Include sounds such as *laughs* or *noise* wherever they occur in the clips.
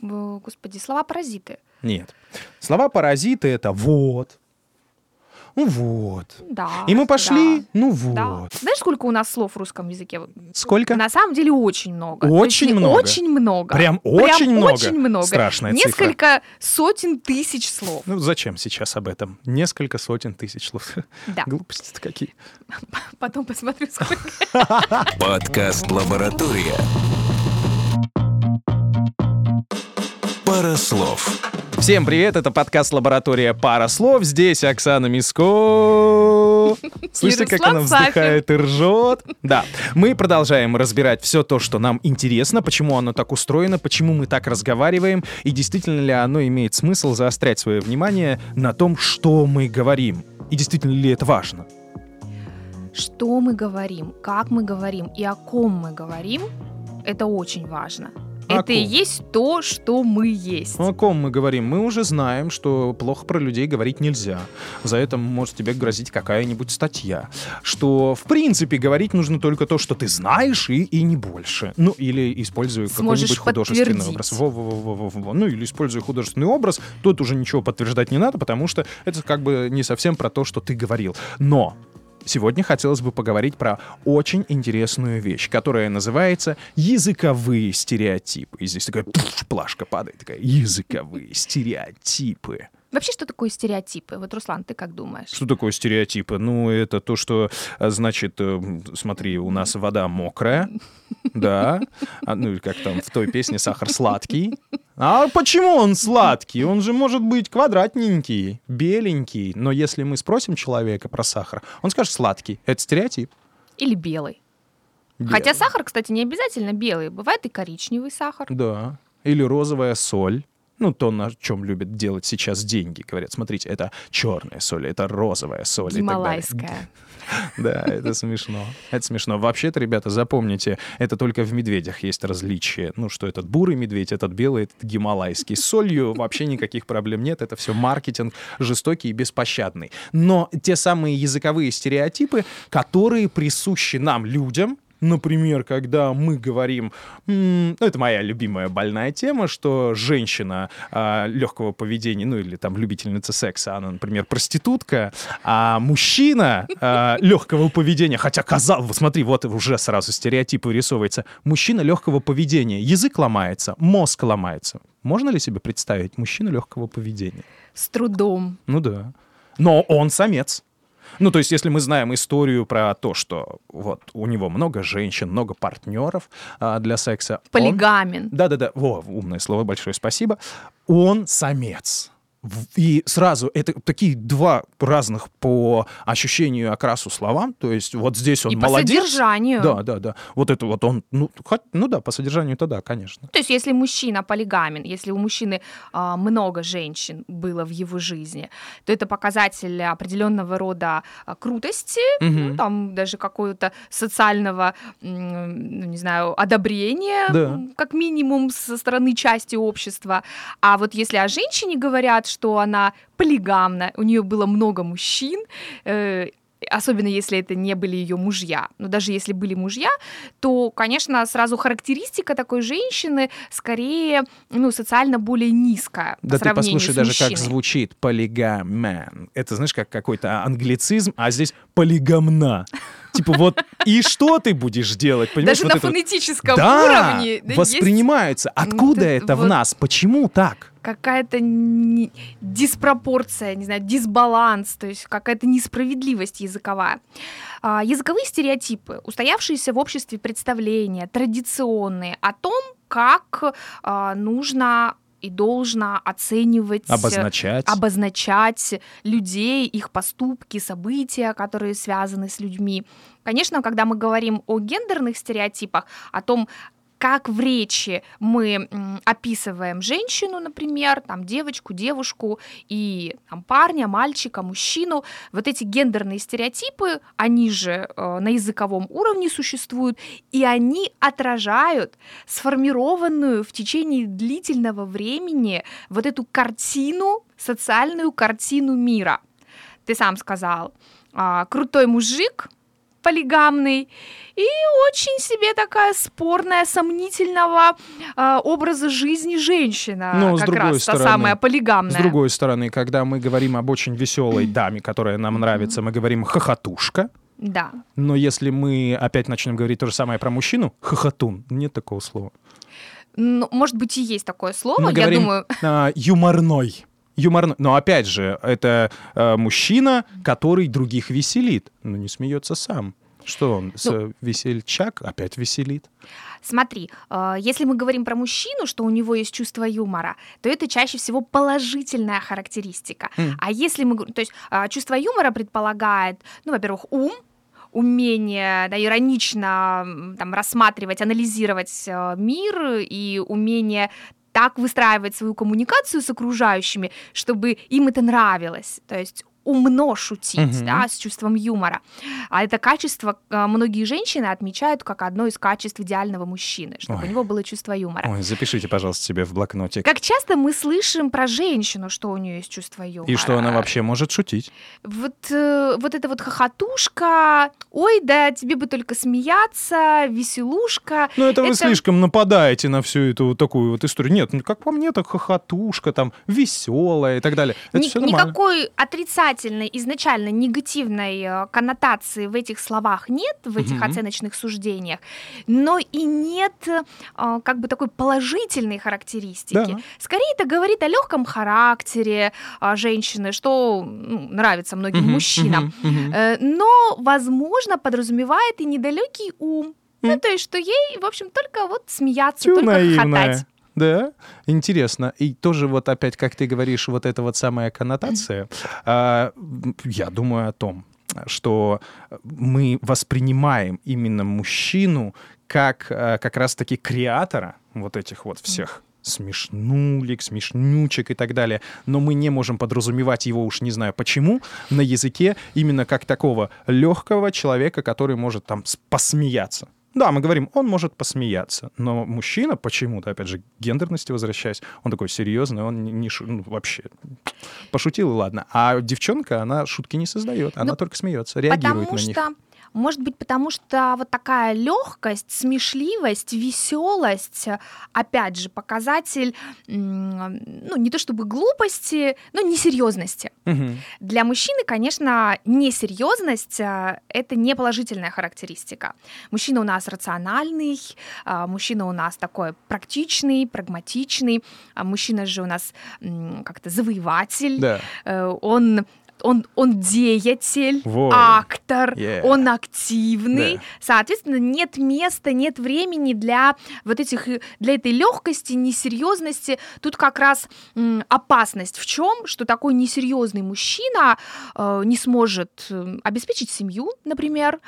господи, слова-паразиты. Нет. Слова-паразиты — это «вот», ну вот. Да. И мы пошли, да, ну да. вот. Знаешь, сколько у нас слов в русском языке? Сколько? На самом деле очень много. Очень есть много? Очень много. Прям очень много? очень много. Страшная цифра. Несколько сотен тысяч слов. Ну зачем сейчас об этом? Несколько сотен тысяч слов. Да. Глупости-то какие. *laughs* Потом посмотрю, сколько. Подкаст «Лаборатория». Пара слов. Всем привет, это подкаст «Лаборатория пара слов». Здесь Оксана Миско. Слышите, как она вздыхает и ржет? Да, мы продолжаем разбирать все то, что нам интересно, почему оно так устроено, почему мы так разговариваем, и действительно ли оно имеет смысл заострять свое внимание на том, что мы говорим. И действительно ли это важно? Что мы говорим, как мы говорим и о ком мы говорим, это очень важно. Это и есть то, что мы есть. Ну, о ком мы говорим? Мы уже знаем, что плохо про людей говорить нельзя. За это может тебе грозить какая-нибудь статья. Что, в принципе, говорить нужно только то, что ты знаешь, и, и не больше. Ну, или используя какой-нибудь художественный образ. Во-во-во-во-во. Ну, или используя художественный образ. Тут уже ничего подтверждать не надо, потому что это как бы не совсем про то, что ты говорил. Но Сегодня хотелось бы поговорить про очень интересную вещь, которая называется языковые стереотипы. И здесь такая пф, плашка падает, такая языковые стереотипы. Вообще, что такое стереотипы? Вот, Руслан, ты как думаешь? Что такое стереотипы? Ну, это то, что, а, значит, э, смотри, у нас вода мокрая, *laughs* да, а, ну, как там в той песне «Сахар сладкий». А почему он сладкий? Он же может быть квадратненький, беленький. Но если мы спросим человека про сахар, он скажет «сладкий». Это стереотип. Или белый? Белый. Хотя сахар, кстати, не обязательно белый. Бывает и коричневый сахар. Да. Или розовая соль. Ну, то, на чем любят делать сейчас деньги. Говорят, смотрите, это черная соль, это розовая соль. и так далее. Гималайская. *laughs* Да, это смешно. Это смешно. Вообще-то, ребята, запомните, это только в медведях есть различия. Ну, что этот бурый медведь, этот белый, этот гималайский. С солью вообще никаких проблем нет. Это все маркетинг жестокий и беспощадный. Но те самые языковые стереотипы, которые присущи нам, людям, Например, когда мы говорим, ну это моя любимая больная тема, что женщина а, легкого поведения, ну или там любительница секса, она, например, проститутка, а мужчина а, легкого поведения, хотя казалось, вот смотри, вот уже сразу стереотип вырисовывается, мужчина легкого поведения, язык ломается, мозг ломается. Можно ли себе представить мужчину легкого поведения? С трудом. Ну да. Но он самец. Ну, то есть, если мы знаем историю про то, что вот у него много женщин, много партнеров а, для секса. он- Полигамен. Да-да-да, во, умное слово, большое спасибо. Он самец. И сразу это такие два разных по ощущению и окрасу слова. То есть вот здесь он И по молодец. содержанию. Да, да, да. Вот это вот он, ну, хоть- ну да, по содержанию-то да, конечно. То есть, если мужчина полигамен, если у мужчины а, много женщин было в его жизни, то это показатель определенного рода а, крутости, Мгм. ну, там даже какого-то социального, ну, не знаю, одобрения, Да. как минимум со стороны части общества. А вот если о женщине говорят, что она полигамна, у нее было много мужчин, э, особенно если это не были ее мужья. Но даже если были мужья, то, конечно, сразу характеристика такой женщины скорее ну, социально более низкая по Да ты сравнению послушай даже, как звучит полигамен. Это, знаешь, как какой-то англицизм, а здесь полигамна. Типа вот, и что ты будешь делать, понимаешь? Даже вот на это фонетическом да, уровне да, есть воспринимается. Откуда это это в вот- нас? Почему так? какая-то не- диспропорция, не знаю, дисбаланс, то есть какая-то несправедливость языковая. А, языковые стереотипы, устоявшиеся в обществе представления, традиционные о том, как а, нужно и должно оценивать Обозначать. обозначать людей, их поступки, события, которые связаны с людьми. Конечно, когда мы говорим о гендерных стереотипах, о том, как в речи мы описываем женщину, например, там девочку, девушку и там, парня, мальчика, мужчину, вот эти гендерные стереотипы, они же э, на языковом уровне существуют, и они отражают сформированную в течение длительного времени вот эту картину, социальную картину мира. Ты сам сказал, а, крутой мужик полигамный, и очень себе такая спорная, сомнительного э, образа жизни женщина, Ну, с как другой раз стороны, та самая полигамная. С другой стороны, когда мы говорим об очень веселой даме, которая нам нравится, мы говорим хохотушка. Да. Но если мы опять начнем говорить то же самое про мужчину, хохотун, нет такого слова. Ну, может быть, и есть такое слово, мы я говорим думаю. а, юморной. Юморной. Но опять же, это а, мужчина, который других веселит, но не смеется сам. Что он, Ну. весельчак опять веселит? Смотри, э, если мы говорим про мужчину, что у него есть чувство юмора, то это чаще всего положительная характеристика. М. А если мы говорим, то есть э, чувство юмора предполагает, ну, во-первых, ум, умение да, иронично там, рассматривать, анализировать э, мир и умение так выстраивать свою коммуникацию с окружающими, чтобы им это нравилось. То есть умно шутить, Мгм. да, с чувством юмора. А это качество э, многие женщины отмечают как одно из качеств идеального мужчины, чтобы Ой. у него было чувство юмора. Ой, запишите, пожалуйста, себе в блокнотик. Как часто мы слышим про женщину, что у нее есть чувство юмора? И что она вообще может шутить? Вот, э, вот эта вот хохотушка, ой, да тебе бы только смеяться, веселушка. Ну, это вы Это- слишком нападаете на всю эту такую вот историю. Нет, ну, как по мне, так хохотушка, там, веселая и так далее. Это Ни- все нормально. никакой отрицательной, изначально негативной э, коннотации в этих словах нет, в этих Мгм. оценочных суждениях, но и нет э, как бы такой положительной характеристики. Да. Скорее это говорит о легком характере э, женщины, что ну, нравится многим Мгм, мужчинам. мгм. Э, Но, возможно, подразумевает и недалекий ум. Ну, то есть, что ей, в общем, только вот смеяться, Тю, только наивная. хохотать. Да, интересно. И тоже вот опять, как ты говоришь, вот эта вот самая коннотация, а, я думаю о том, что мы воспринимаем именно мужчину как а, как раз-таки креатора вот этих вот всех смешнулик, смешнючек и так далее, но мы не можем подразумевать его уж не знаю почему на языке именно как такого легкого человека, который может там посмеяться. Да, мы говорим, он может посмеяться, но мужчина почему-то, опять же, к гендерности возвращаясь, он такой серьезный, он не, не шу- ну, вообще пошутил и ладно. А девчонка, она шутки не создает, она Ну, только смеется, реагирует Потому на них. что, может быть, потому что вот такая легкость, смешливость, веселость, э, опять же, показатель, ну, не то чтобы глупости, но несерьезности. Мгм. Для мужчины, конечно, несерьезность э, это не положительная характеристика. Мужчина у нас рациональный, а, мужчина у нас такой практичный, прагматичный, а мужчина же у нас как-то завоеватель, Да. Э, он он, он деятель, Воин. актор, Yeah. он активный. Да. Соответственно, нет места, нет времени для вот этих, для этой легкости, несерьезности. Тут как раз м, опасность в чем, что такой несерьезный мужчина э, не сможет э, обеспечить семью, например.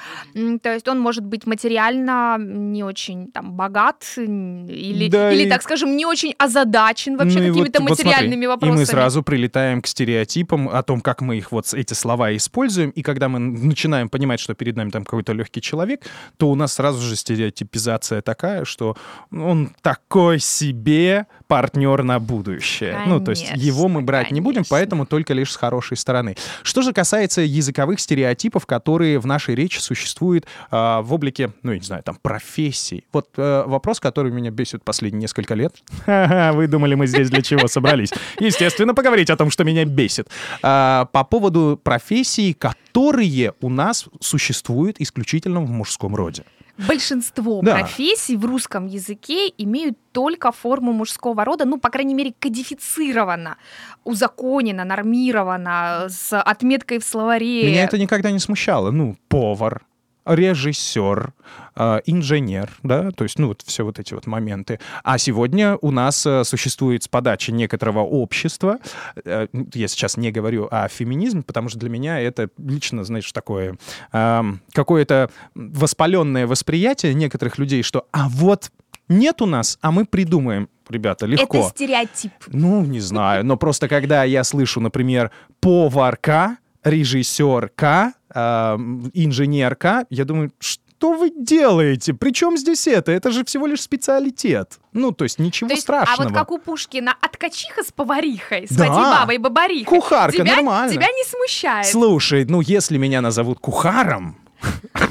То есть он может быть материально не очень там богат или, Да или и- так скажем, не очень озадачен вообще Ну какими-то вот- вот смотри, материальными вопросами. И мы сразу прилетаем к стереотипам о том, как мы их вот с- эти слова используем, и когда мы начинаем понимать, что перед нами там какой-то легкий человек, то у нас сразу же стереотипизация такая, что он такой себе партнер на будущее. ну, то есть Конечно, его мы брать не будем, конечно. поэтому только лишь с хорошей стороны. Что же касается языковых стереотипов, которые в нашей речи существуют а, в облике, ну, я не знаю, там, профессий. Вот э, вопрос, который меня бесит последние несколько лет. Ха-ха, *laughs* Вы думали, мы здесь для чего собрались? Естественно, поговорить о том, что меня бесит. А, По поводу профессий, которые у нас существуют исключительно в мужском роде. Большинство Да. профессий в русском языке имеют только форму мужского рода, ну, по крайней мере, кодифицировано, узаконено, нормировано, с отметкой в словаре. Меня это никогда не смущало. Ну, повар, режиссер, э, инженер, да, то есть, ну, вот все вот эти вот моменты. А сегодня у нас э, существует с подачи некоторого общества, э, я сейчас не говорю о феминизме, потому что для меня это лично, знаешь, такое эм, какое-то воспаленное восприятие некоторых людей, что а вот нет у нас, а мы придумаем. Ребята, легко. Это стереотип. Ну, не знаю, но просто когда я слышу, например, поварка, режиссерка, э, инженерка, я думаю, что вы делаете? Причем здесь это? Это же всего лишь специалитет. Ну, то есть ничего То есть, страшного. А вот как у Пушкина от качиха с поварихой, с Да. бабой бабарихой. Кухарка, тебя, нормально. Тебя не смущает. Слушай, ну если меня назовут кухаром, *laughs*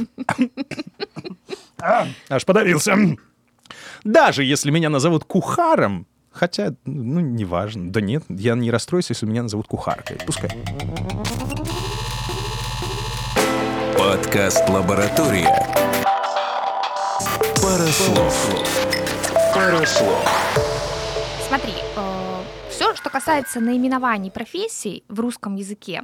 Аж подавился. Даже если меня назовут кухаром, хотя, ну, неважно. Да нет, я не расстроюсь, если меня назовут кухаркой. Пускай. Подкаст «Лаборатория». Парослов. Парослов. Смотри, все, что касается наименований профессий в русском языке,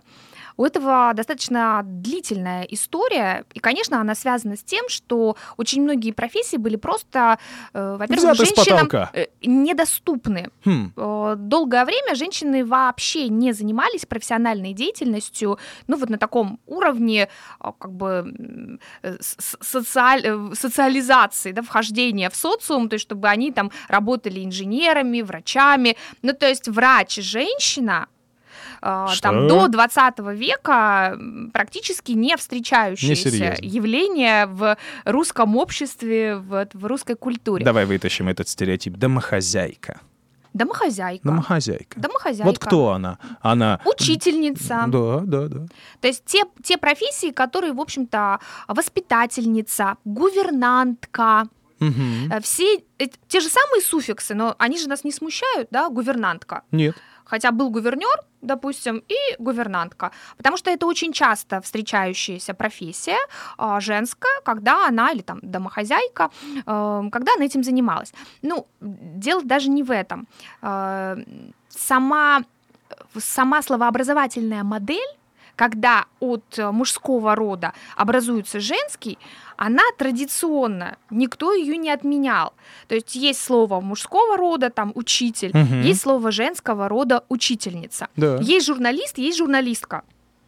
у этого достаточно длительная история, и, конечно, она связана с тем, что очень многие профессии были просто, э, во-первых, Взяты женщинам э, недоступны. Хм. Э, Долгое время женщины вообще не занимались профессиональной деятельностью, ну вот на таком уровне как бы социаль- социализации, да, вхождения в социум, то есть чтобы они там работали инженерами, врачами. Ну то есть врач-женщина Что? там до 20 века практически не встречающееся явление в русском обществе, в, в русской культуре. Давай вытащим этот стереотип. Домохозяйка. Домохозяйка. Домохозяйка. Домохозяйка. Вот кто она? Она... Учительница. Да, да, да. То есть те, те профессии, которые, в общем-то, воспитательница, гувернантка, э, все те же самые суффиксы, но они же нас не смущают, да, гувернантка. Нет. Хотя был гувернер, допустим, и гувернантка. Потому что это очень часто встречающаяся профессия а, женская, когда она, или там домохозяйка, э, когда она этим занималась. Ну, дело даже не в этом. Э, Сама, сама словообразовательная модель, когда от э, мужского рода образуется женский, она традиционно, никто ее не отменял. То есть есть слово мужского рода, там учитель, Мгм. есть слово женского рода учительница. Да. Есть журналист, есть журналистка.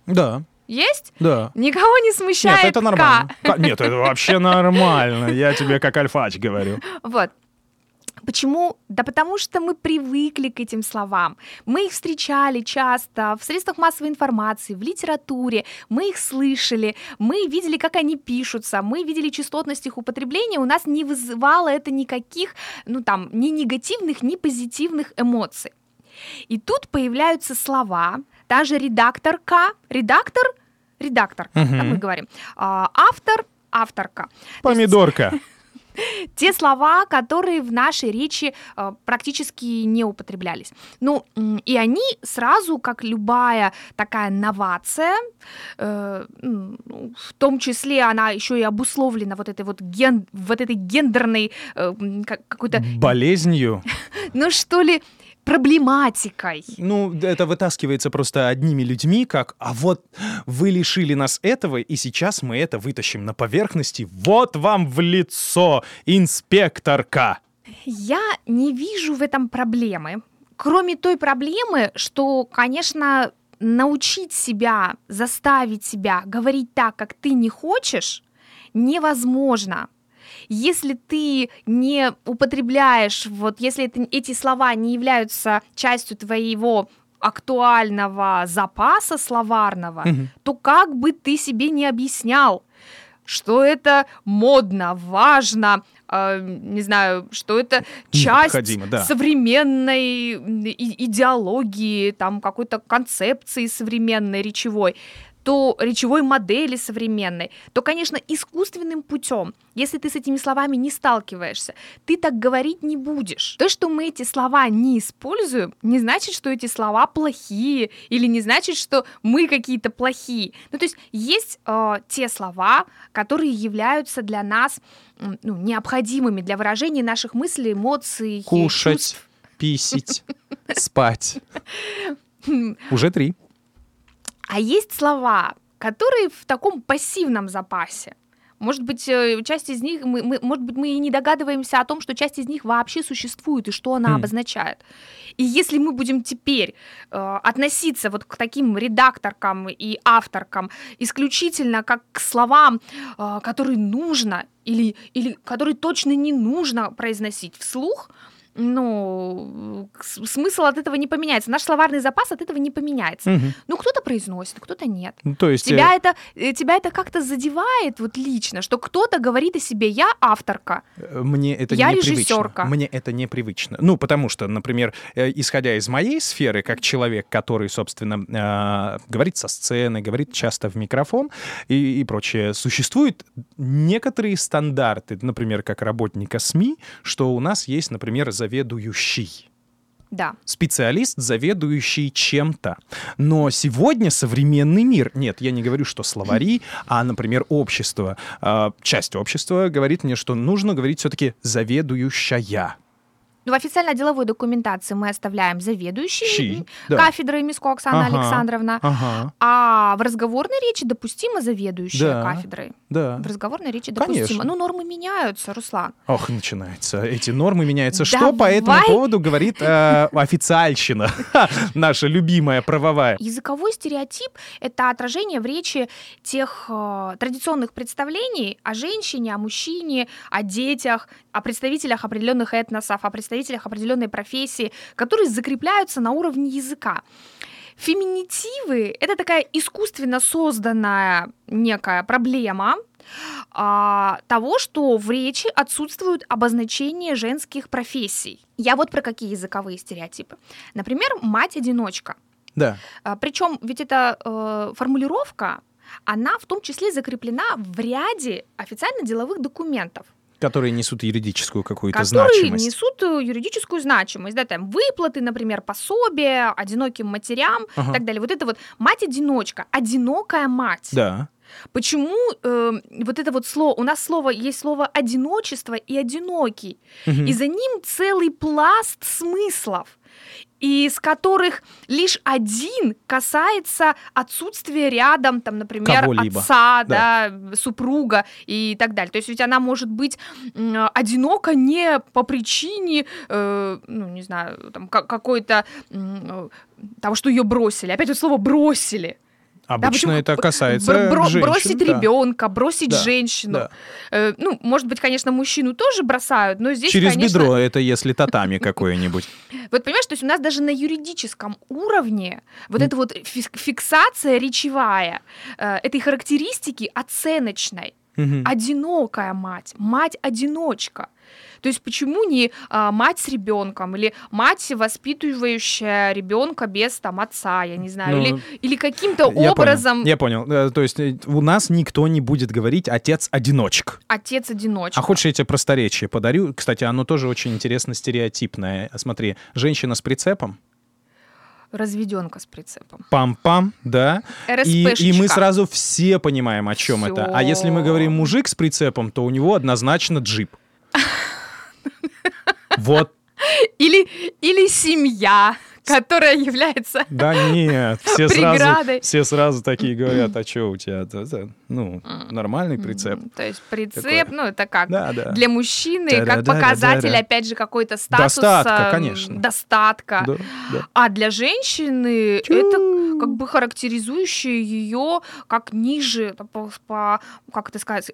Да, Есть? да. Никого не смущает Нет, это К. нормально. Ка- Нет, это вообще нормально. Я тебе как альфач говорю. *laughs* Вот. Почему? Да потому что мы привыкли к этим словам. Мы их встречали часто в средствах массовой информации, в литературе, мы их слышали, мы видели, как они пишутся, мы видели частотность их употребления, у нас не вызывало это никаких, ну там, ни негативных, ни позитивных эмоций. И тут появляются слова, та же редакторка, редактор, редакторка, Мгм. как мы говорим, а, автор, авторка. Помидорка. *laughs* *laughs* те слова, которые в нашей речи э, практически не употреблялись. Ну, и они сразу, как любая такая новация, э, в том числе она еще и обусловлена вот этой вот, ген, вот этой гендерной э, какой-то, Болезнью. *laughs* ну что ли, проблематикой. Ну, это вытаскивается просто одними людьми, как «а вот вы лишили нас этого, и сейчас мы это вытащим на поверхности. Вот вам в лицо, инспекторка!» Я не вижу в этом проблемы. Кроме той проблемы, что, конечно, научить себя, заставить себя говорить так, как ты не хочешь, невозможно. Если ты не употребляешь, вот если это- эти слова не являются частью твоего актуального запаса словарного, Мгм. то как бы ты себе не объяснял, что это модно, важно, э, не знаю, что это часть да. современной идеологии, там какой-то концепции современной речевой, то речевой модели современной, то, конечно, искусственным путем, если ты с этими словами не сталкиваешься, ты так говорить не будешь. То, что мы эти слова не используем, не значит, что эти слова плохие, или не значит, что мы какие-то плохие. Ну, то есть есть э, те слова, которые являются для нас ну, необходимыми для выражения наших мыслей, эмоций, Кушать, чувств. писить, *laughs* спать. Уже три. А есть слова, которые в таком пассивном запасе. Может быть, э, часть из них, мы, мы- может быть, мы и не догадываемся о том, что часть из них вообще существует и что она Хм. обозначает. И если мы будем теперь э, относиться вот к таким редакторкам и авторкам исключительно как к словам, э, которые нужно или, или которые точно не нужно произносить вслух, ну, смысл от этого не поменяется. Наш словарный запас от этого не поменяется. Мгм. Ну, кто-то произносит, кто-то нет. Ну, То есть... э, Тебя это, э, тебя это как-то задевает вот лично, что кто-то говорит о себе, я авторка. Э, Мне это Я непривычно. режиссёрка. Мне это непривычно. Ну, потому что, например, э, исходя из моей сферы, как человек, который, собственно, э, говорит со сцены, говорит часто в микрофон и, и прочее, существуют некоторые стандарты, например, как работника СМИ, что у нас есть, например, заведующий Да. специалист, заведующий чем-то. Но сегодня современный мир, нет, я не говорю, что словари, а, например, общество, а, часть общества говорит мне, что нужно говорить все-таки заведующая. Ну, в официально-деловой документации мы оставляем заведующий Щи, да. кафедрой Миско Оксана Ага. Александровна, Ага, а в разговорной речи допустимо заведующая Да. кафедрой. да. В разговорной речи Конечно. допустимо. Ну, нормы меняются, Руслан. Ох, начинается. Эти нормы меняются. Что Давай. по этому поводу говорит э, официальщина, *laughs* наша любимая правовая? Языковой стереотип — это отражение в речи тех э, традиционных представлений о женщине, о мужчине, о детях, о представителях определенных этносов, о представителях определенной профессии, которые закрепляются на уровне языка. Феминитивы — это такая искусственно созданная некая проблема, а, того, что в речи отсутствуют обозначения женских профессий. Я вот про какие языковые стереотипы. Например, мать-одиночка. Да. Причем ведь эта э, формулировка, она в том числе закреплена в ряде официально-деловых документов, Которые несут юридическую какую-то которые значимость. несут э, юридическую значимость. Да, там выплаты, например, пособия одиноким матерям Ага. и так далее. Вот это вот мать-одиночка, одинокая мать. Да. Почему э, вот это вот слово, у нас слово, есть слово одиночество и одинокий, Мгм. и за ним целый пласт смыслов, из которых лишь один касается отсутствия рядом, там, например, Кого-либо. отца, да. супруга и так далее. То есть ведь она может быть одинока не по причине, э, ну, не знаю, там, ка- какой-то э, того, что ее бросили. Опять вот слово бросили. Да, Обычно почему это касается бро- бро- женщин, бросить да. ребенка, бросить Да, женщину. да. Э, ну, может быть, конечно, мужчину тоже бросают, но здесь, Через конечно, бедро это если татами какое-нибудь. Вот понимаешь, то есть у нас даже на юридическом уровне вот М. эта вот фи- фиксация речевая э, этой характеристики оценочной. Мгм. Одинокая мать, мать-одиночка. То есть почему не а, мать с ребенком или мать, воспитывающая ребенка без там отца, я не знаю, Ну, или, или каким-то Я понял, образом Я понял. Э, То есть э, у нас никто не будет говорить отец-одиночек. отец-одиночка. А хочешь, я тебе просторечие подарю? Кстати, оно тоже очень интересно стереотипное. Смотри, женщина с прицепом, Разведенка с прицепом. пам-пам, да, и, и мы сразу все понимаем, о чем это. А если мы говорим Всё. мужик с прицепом, то у него однозначно джип. *laughs* Вот, Или, или семья, *laughs* которая является... да нет, все сразу, все сразу такие *clears throat* говорят, а что у тебя, это, это, ну, нормальный прицеп. То есть прицеп, Такое. ну это как? Да, да. Для мужчины как Да-да-да-да-да. показатель, опять же, какой-то статуса, Достатка, м, конечно. достатка. Да, да. А для женщины это как бы характеризующее ее как ниже, по, по- как это сказать,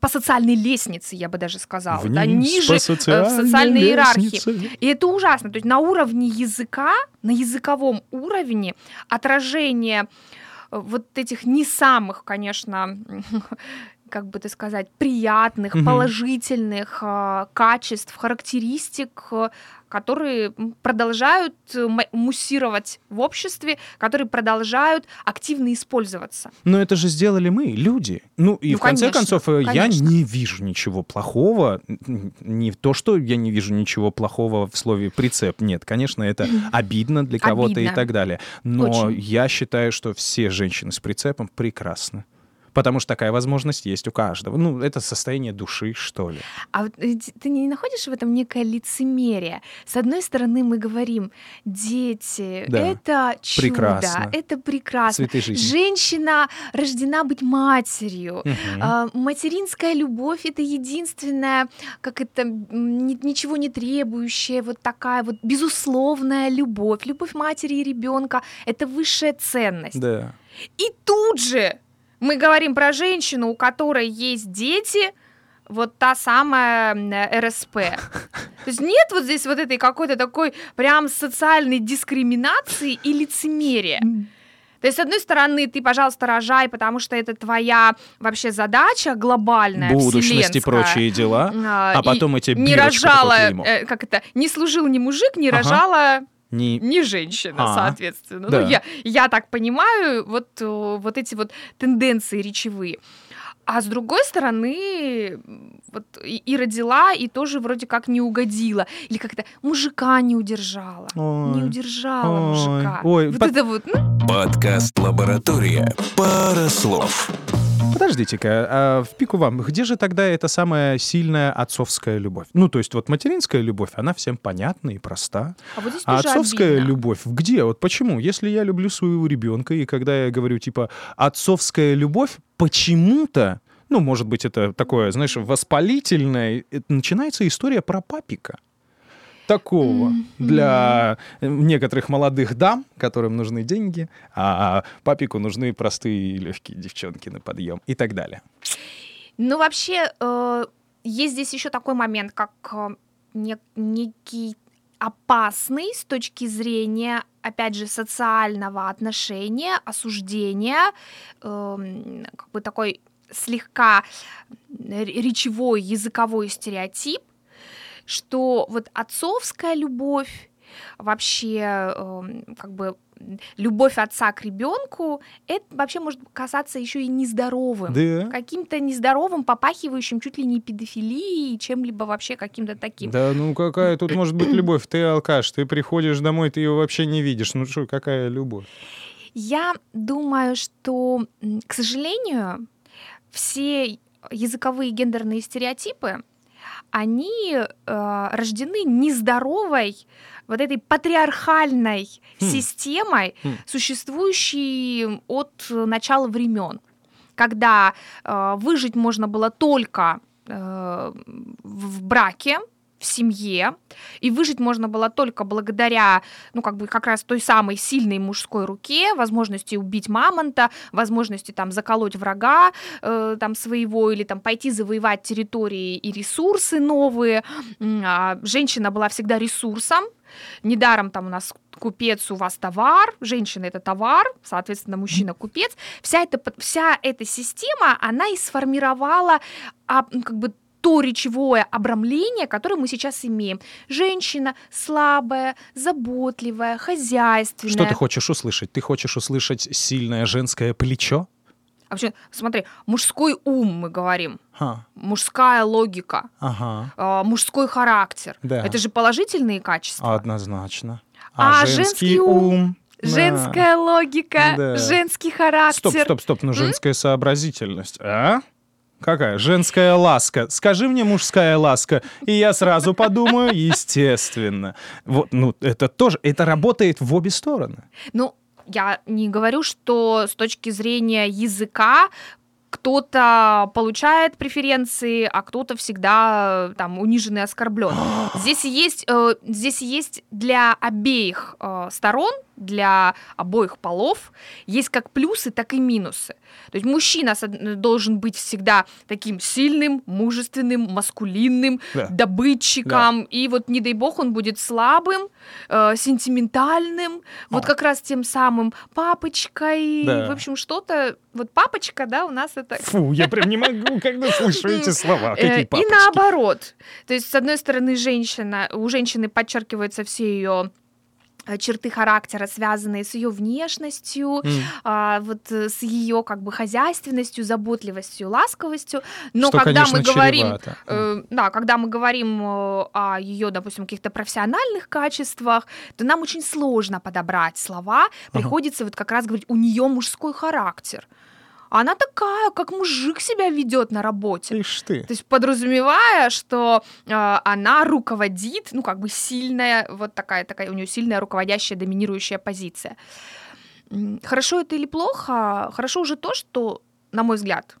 по социальной лестнице, я бы даже сказала, да, Вниз ниже по э, в социальной иерархии. И это ужасно. То есть на уровне языка, на языковом уровне отражение э, вот этих не самых, конечно, *laughs* как бы это сказать, приятных, Мгм. положительных э, качеств, характеристик, которые продолжают э, муссировать в обществе, которые продолжают активно использоваться. Но это же сделали мы, люди. Ну и Ну, в конце конечно, концов, э, я конечно. не вижу ничего плохого. Не то, что я не вижу ничего плохого в слове прицеп. Нет, конечно, это *clears throat* обидно для кого-то и так далее. Но Очень. я считаю, что все женщины с прицепом прекрасны. Потому что такая возможность есть у каждого. Ну, это состояние души, что ли. А вот, э, ты не находишь в этом некое лицемерие? С одной стороны, мы говорим, дети, Да. это чудо, Прекрасно. это прекрасно. Цветы жизни. Женщина рождена быть матерью. Мгм. А, материнская любовь это единственная, как это ничего не требующая, вот такая вот безусловная любовь. Любовь матери и ребенка это высшая ценность. Да. И тут же мы говорим про женщину, у которой есть дети, вот та самая РСП. То есть нет вот здесь вот этой какой-то такой прям социальной дискриминации и лицемерия. То есть, с одной стороны, ты, пожалуйста, рожай, потому что это твоя вообще задача глобальная, Будущность и прочие дела. А, А потом эти не рожала, э, как это, не служил ни мужик, не Ага. рожала Не... не женщина, А, соответственно. да. Ну, я, я так понимаю, вот, э, вот эти вот тенденции речевые. А с другой стороны, вот и, и родила, и тоже вроде как не угодила. Или как-то мужика не удержала. не Ой, удержала ой, мужика. ой, вот под- это вот, ну, Подкаст «Лаборатория». Пара слов. Подождите-ка, а в пику вам, где же тогда эта самая сильная отцовская любовь? Ну, то есть вот материнская любовь, она всем понятна и проста. а вот А отцовская обидно. любовь где? Вот почему? Если я люблю своего ребенка, и когда я говорю, типа, отцовская любовь, почему-то, ну, может быть, это такое, знаешь, воспалительное, это начинается история про папика. Такого для некоторых молодых дам, которым нужны деньги, а папику нужны простые и легкие девчонки на подъем и так далее. Ну, вообще, э, есть здесь еще такой момент, как э, не- некий опасный с точки зрения, опять же, социального отношения, осуждения, эм, как бы такой слегка речевой, языковой стереотип, что вот отцовская любовь, вообще эм, как бы любовь отца к ребенку, это вообще может казаться еще и нездоровым Да. каким-то нездоровым, попахивающим чуть ли не педофилией, чем-либо вообще каким-то таким. Да, ну какая тут может быть любовь? Ты алкаш, ты приходишь домой, ты ее вообще не видишь. Ну что, какая любовь? Я думаю, что, к сожалению, все языковые гендерные стереотипы, они э, рождены нездоровой вот этой патриархальной Хм. системой, Хм. существующей от начала времен, когда э, выжить можно было только э, в браке, в семье, и выжить можно было только благодаря, ну, как бы как раз той самой сильной мужской руке, возможности убить мамонта, возможности там заколоть врага э, там своего или там пойти завоевать территории и ресурсы новые. А женщина была всегда ресурсом, Недаром там у нас купец, у вас товар, женщина это товар, соответственно, мужчина купец. Вся эта, вся эта система, она и сформировала а, м, как бы то речевое обрамление, которое мы сейчас имеем. Женщина слабая, заботливая, хозяйственная. Что ты хочешь услышать? Ты хочешь услышать сильное женское плечо? А вообще, смотри, мужской ум, мы говорим, Ха, мужская логика, ага, э, мужской характер. Да. Это же положительные качества. однозначно. А женский ум? Да. Женская логика, Да. женский характер. Стоп, стоп, стоп, ну женская сообразительность, а? Какая? Женская ласка. Скажи мне мужская ласка, и я сразу подумаю, естественно. Вот, ну, это тоже, это работает в обе стороны. Ну, я не говорю, что с точки зрения языка кто-то получает преференции, а кто-то всегда там унижен и оскорблен. *gasps* Здесь есть, э, здесь есть для обеих э, сторон, для обоих полов, есть как плюсы, так и минусы. То есть мужчина должен быть всегда таким сильным, мужественным, маскулинным, Да. добытчиком, и вот не дай бог он будет слабым, э, сентиментальным, вот О. как раз тем самым папочкой, Да. в общем что-то, вот папочка, да, у нас это Фу, я прям не могу, когда слышу эти слова. Э, Какие И папочки? наоборот. То есть, с одной стороны, женщина, у женщины подчеркиваются все ее черты характера, связанные с ее внешностью, М. а, вот э, с ее как бы хозяйственностью, заботливостью, ласковостью. Но Что, когда конечно, мы говорим, чревато. э, да, когда мы говорим э, о ее, допустим, каких-то профессиональных качествах, то нам очень сложно подобрать слова. Приходится вот как раз говорить, у нее мужской характер. Она такая, как мужик себя ведет на работе. Ишь ты. То есть подразумевая, что э, она руководит, ну как бы сильная, вот такая такая у нее сильная руководящая, доминирующая позиция. Хорошо это или плохо? Хорошо уже то, что, на мой взгляд,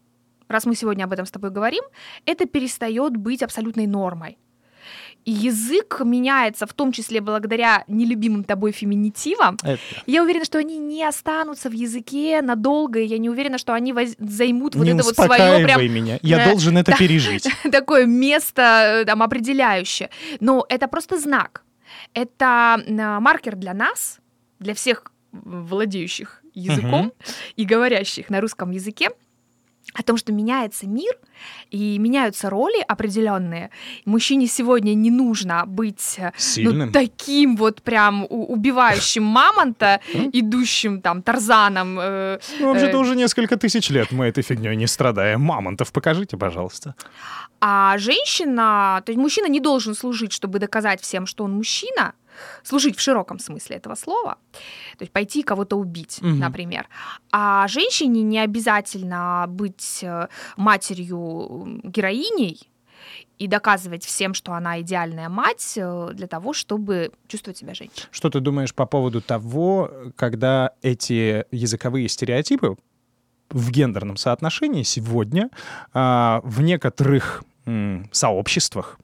раз мы сегодня об этом с тобой говорим, это перестает быть абсолютной нормой. И язык меняется, в том числе благодаря нелюбимым тобой феминитивам. Это- Я уверена, что они не останутся в языке надолго, и я не уверена, что они воз- займут вот не это вот свое прям меня. Я э, должен это *laughs* да. пережить. *laughs* такое место э, там определяющее. Но это просто знак. Это э, маркер для нас, для всех владеющих языком Мгм. и говорящих на русском языке, о том, что меняется мир и меняются роли определенные. Мужчине сегодня не нужно быть э, ну, таким вот прям убивающим *laughs* мамонта, идущим там Тарзаном. э, Ну, же э, уже несколько тысяч лет мы этой фигней не страдаем. Мамонтов покажите, пожалуйста. А женщина, то есть мужчина не должен служить, чтобы доказать всем, что он мужчина, служить в широком смысле этого слова, то есть пойти кого-то убить, Мгм. например. А женщине не обязательно быть э, матерью героиней и доказывать всем, что она идеальная мать э, для того, чтобы чувствовать себя женщиной. Что ты думаешь по поводу того, когда эти языковые стереотипы в гендерном соотношении сегодня а, в некоторых м, сообществах,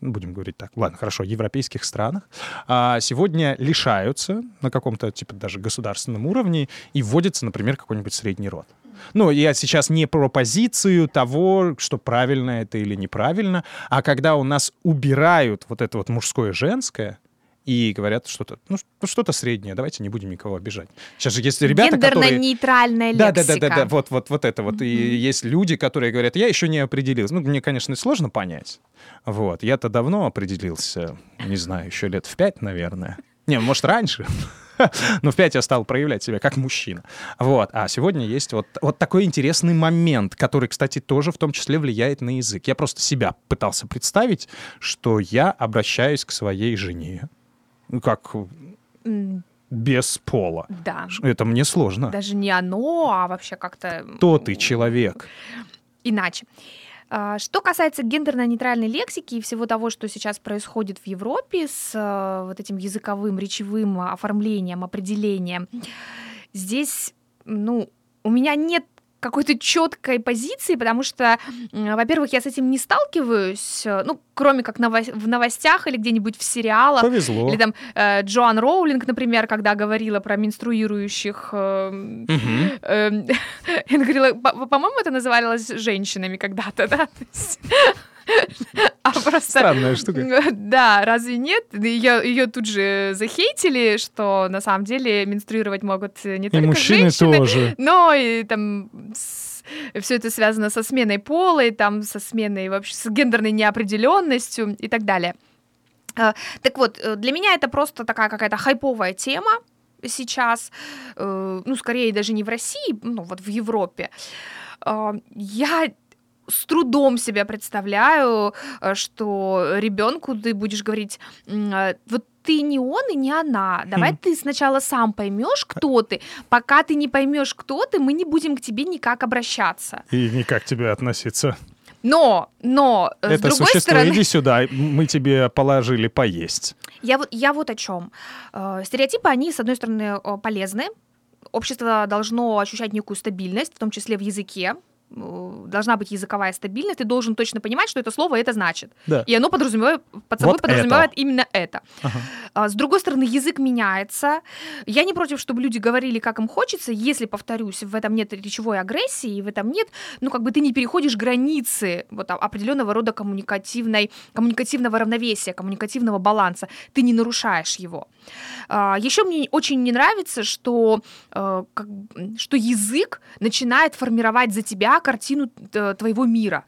будем говорить так, ладно, хорошо, европейских странах, а, сегодня лишаются на каком-то, типа, даже государственном уровне и вводится, например, какой-нибудь средний род. Ну, я сейчас не про позицию того, что правильно это или неправильно, а когда у нас убирают вот это вот мужское и говорят что-то, ну, что-то среднее, давайте не будем никого обижать. Сейчас же есть ребята, которые... Гендерно-нейтральная Да, да, лексика. да, да, да, вот, вот, вот это вот. И есть люди, которые говорят, я еще не определился. Ну, мне, конечно, сложно понять. Вот, я-то давно определился, не знаю, еще лет в пять, наверное. Не, может, раньше. *laughs* Но в пять я стал проявлять себя как мужчина. Вот. А сегодня есть вот, вот такой интересный момент, который, кстати, тоже в том числе влияет на язык. Я просто себя пытался представить, что я обращаюсь к своей жене. Ну, как без пола. Да. Это мне сложно. Даже не оно, а вообще как-то... Кто ты, человек? иначе. А, Что касается гендерно-нейтральной лексики и всего того, что сейчас происходит в Европе с э, вот этим языковым, речевым оформлением, определением, здесь, ну, у меня нет какой-то четкой позиции, потому что, во-первых, я с этим не сталкиваюсь, э, ну, кроме как ново- в новостях или где-нибудь в сериалах, Повезло. или там э, Джоан Роулинг, например, когда говорила про менструирующих э, Мгм. Эм, *laughs* говорила, «По- по-моему, это называлось женщинами когда-то, да? А просто... Странная штука. *laughs* Да, разве нет? Ее, ее тут же захейтили, что на самом деле менструировать могут не И только мужчины женщины, тоже. но и там все это связано со сменой пола, и там со сменой вообще с гендерной неопределенностью и так далее. Э, Так вот, э, для меня это просто такая какая-то хайповая тема сейчас, э, ну, скорее даже не в России, ну, вот в Европе. Э, Я с трудом себя представляю, э, что ребенку ты будешь говорить, э, вот ты не он и не она. Давай Хм. ты сначала сам поймешь, кто ты. Пока ты не поймешь, кто ты, мы не будем к тебе никак обращаться. И никак к тебе относиться. Но, но, э, с Это другой существо, стороны... иди сюда, мы тебе положили поесть. Я вот, я вот о чем. Стереотипы, они, с одной стороны, полезны. Общество должно ощущать некую стабильность, в том числе в языке. Должна быть языковая стабильность. Ты должен точно понимать, что это слово это значит. Да. И оно подразумевает, под собой Вот подразумевает именно это. Ага. А, С другой стороны, язык меняется. Я не против, чтобы люди говорили, как им хочется, если, повторюсь, в этом нет речевой агрессии, в этом нет, ну, как бы ты не переходишь границы вот, а- определенного рода коммуникативной, коммуникативного равновесия, коммуникативного баланса. Ты не нарушаешь его. Еще мне очень не нравится, что, э, как что язык начинает формировать за тебя картину э, твоего мира.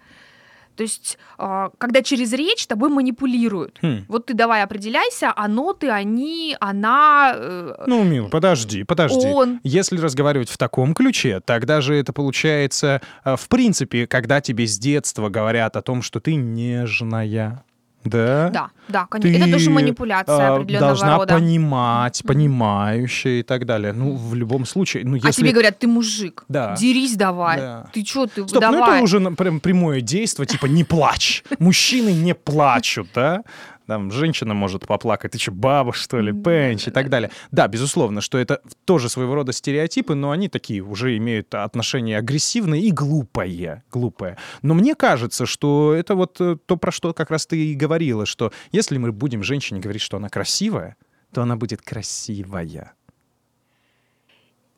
То есть, а, когда через речь тобой манипулируют. Хм. Вот ты давай определяйся, оно ты, они, она, э, Ну, Мил, подожди, подожди. он. Если разговаривать в таком ключе, тогда же это получается, э, в принципе, когда тебе с детства говорят о том, что ты нежная. Да? Да, да, Ты, конечно. Это тоже манипуляция а, определенного должна рода. понимать, понимающая и так далее. Ну, в любом случае, ну, если... А тебе говорят, ты мужик, Да. дерись давай. Да. Ты чё, ты Стоп, ну давай. это уже прям прямое действие, типа не плачь. Мужчины не плачут, да? Там женщина может поплакать, ты что, баба, что ли, пенч и так далее. Да, безусловно, что это тоже своего рода стереотипы, но они такие уже имеют отношение агрессивное и глупое, глупое. Но мне кажется, что это вот э, то, про что как раз ты и говорила, что если мы будем женщине говорить, что она красивая, то она будет красивая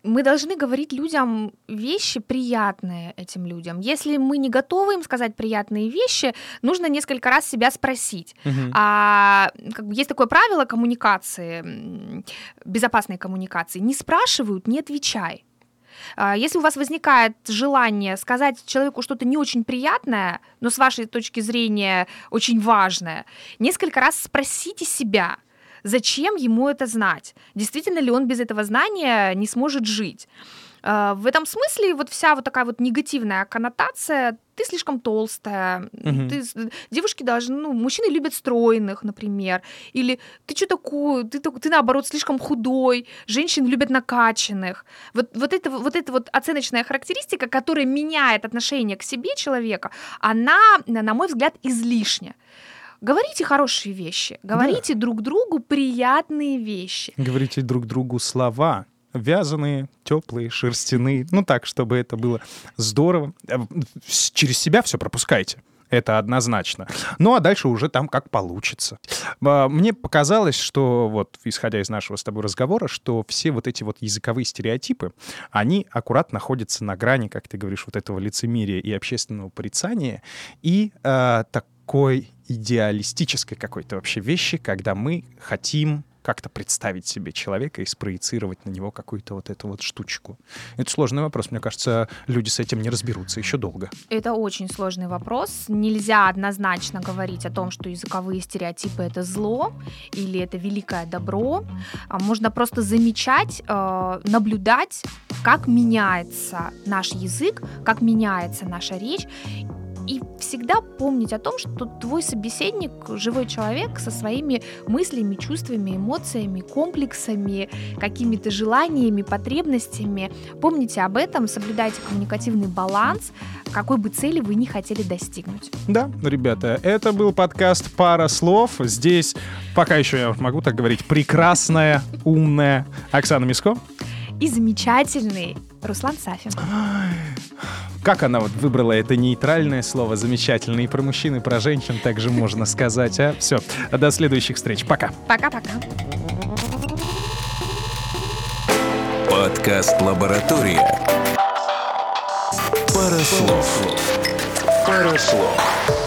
мы должны говорить людям вещи приятные этим людям. Если мы не готовы им сказать приятные вещи, нужно несколько раз себя спросить. Мгм. А, как бы есть такое правило коммуникации, безопасной коммуникации. Не спрашивают, не отвечай. А, Если у вас возникает желание сказать человеку что-то не очень приятное, но с вашей точки зрения очень важное, несколько раз спросите себя, зачем ему это знать? Действительно ли он без этого знания не сможет жить? А, В этом смысле вот вся вот такая вот негативная коннотация ты слишком толстая, Мгм. ты, девушки должны, ну, мужчины любят стройных, например, или ты что такое, ты, ты наоборот слишком худой, женщины любят накачанных. Вот, вот, это, вот эта вот оценочная характеристика, которая меняет отношение к себе человека, она, на на мой взгляд, излишня. Говорите хорошие вещи, говорите друг другу приятные вещи. Говорите друг другу слова, вязаные, теплые, шерстяные, ну так, чтобы это было здорово. Э, Через себя все пропускайте. Это однозначно. Ну а дальше уже там как получится. А, Мне показалось, что вот, исходя из нашего с тобой разговора, что все вот эти вот языковые стереотипы, они аккуратно находятся на грани, как ты говоришь, вот этого лицемерия и общественного порицания и э, такой идеалистической какой-то вообще вещи, когда мы хотим как-то представить себе человека и спроецировать на него какую-то вот эту вот штучку. Это сложный вопрос. Мне кажется, люди с этим не разберутся еще долго. Это очень сложный вопрос. Нельзя однозначно говорить о том, что языковые стереотипы это зло или это великое добро. А Можно просто замечать, э, наблюдать, как меняется наш язык, как меняется наша речь. И всегда помнить о том, что твой собеседник живой человек со своими мыслями, чувствами, эмоциями, комплексами, какими-то желаниями, потребностями. Помните об этом, соблюдайте коммуникативный баланс, какой бы цели вы ни хотели достигнуть. Да, ребята, это был подкаст «Пара слов». Здесь, пока еще я могу так говорить, прекрасная, умная Оксана Миско. И замечательный Руслан Сафин. Как она вот выбрала это нейтральное слово «замечательно» и про мужчин, и про женщин также можно сказать, а? Все, до следующих встреч. Пока. Пока-пока. Подкаст «Лаборатория». Пара слов. Пара слов.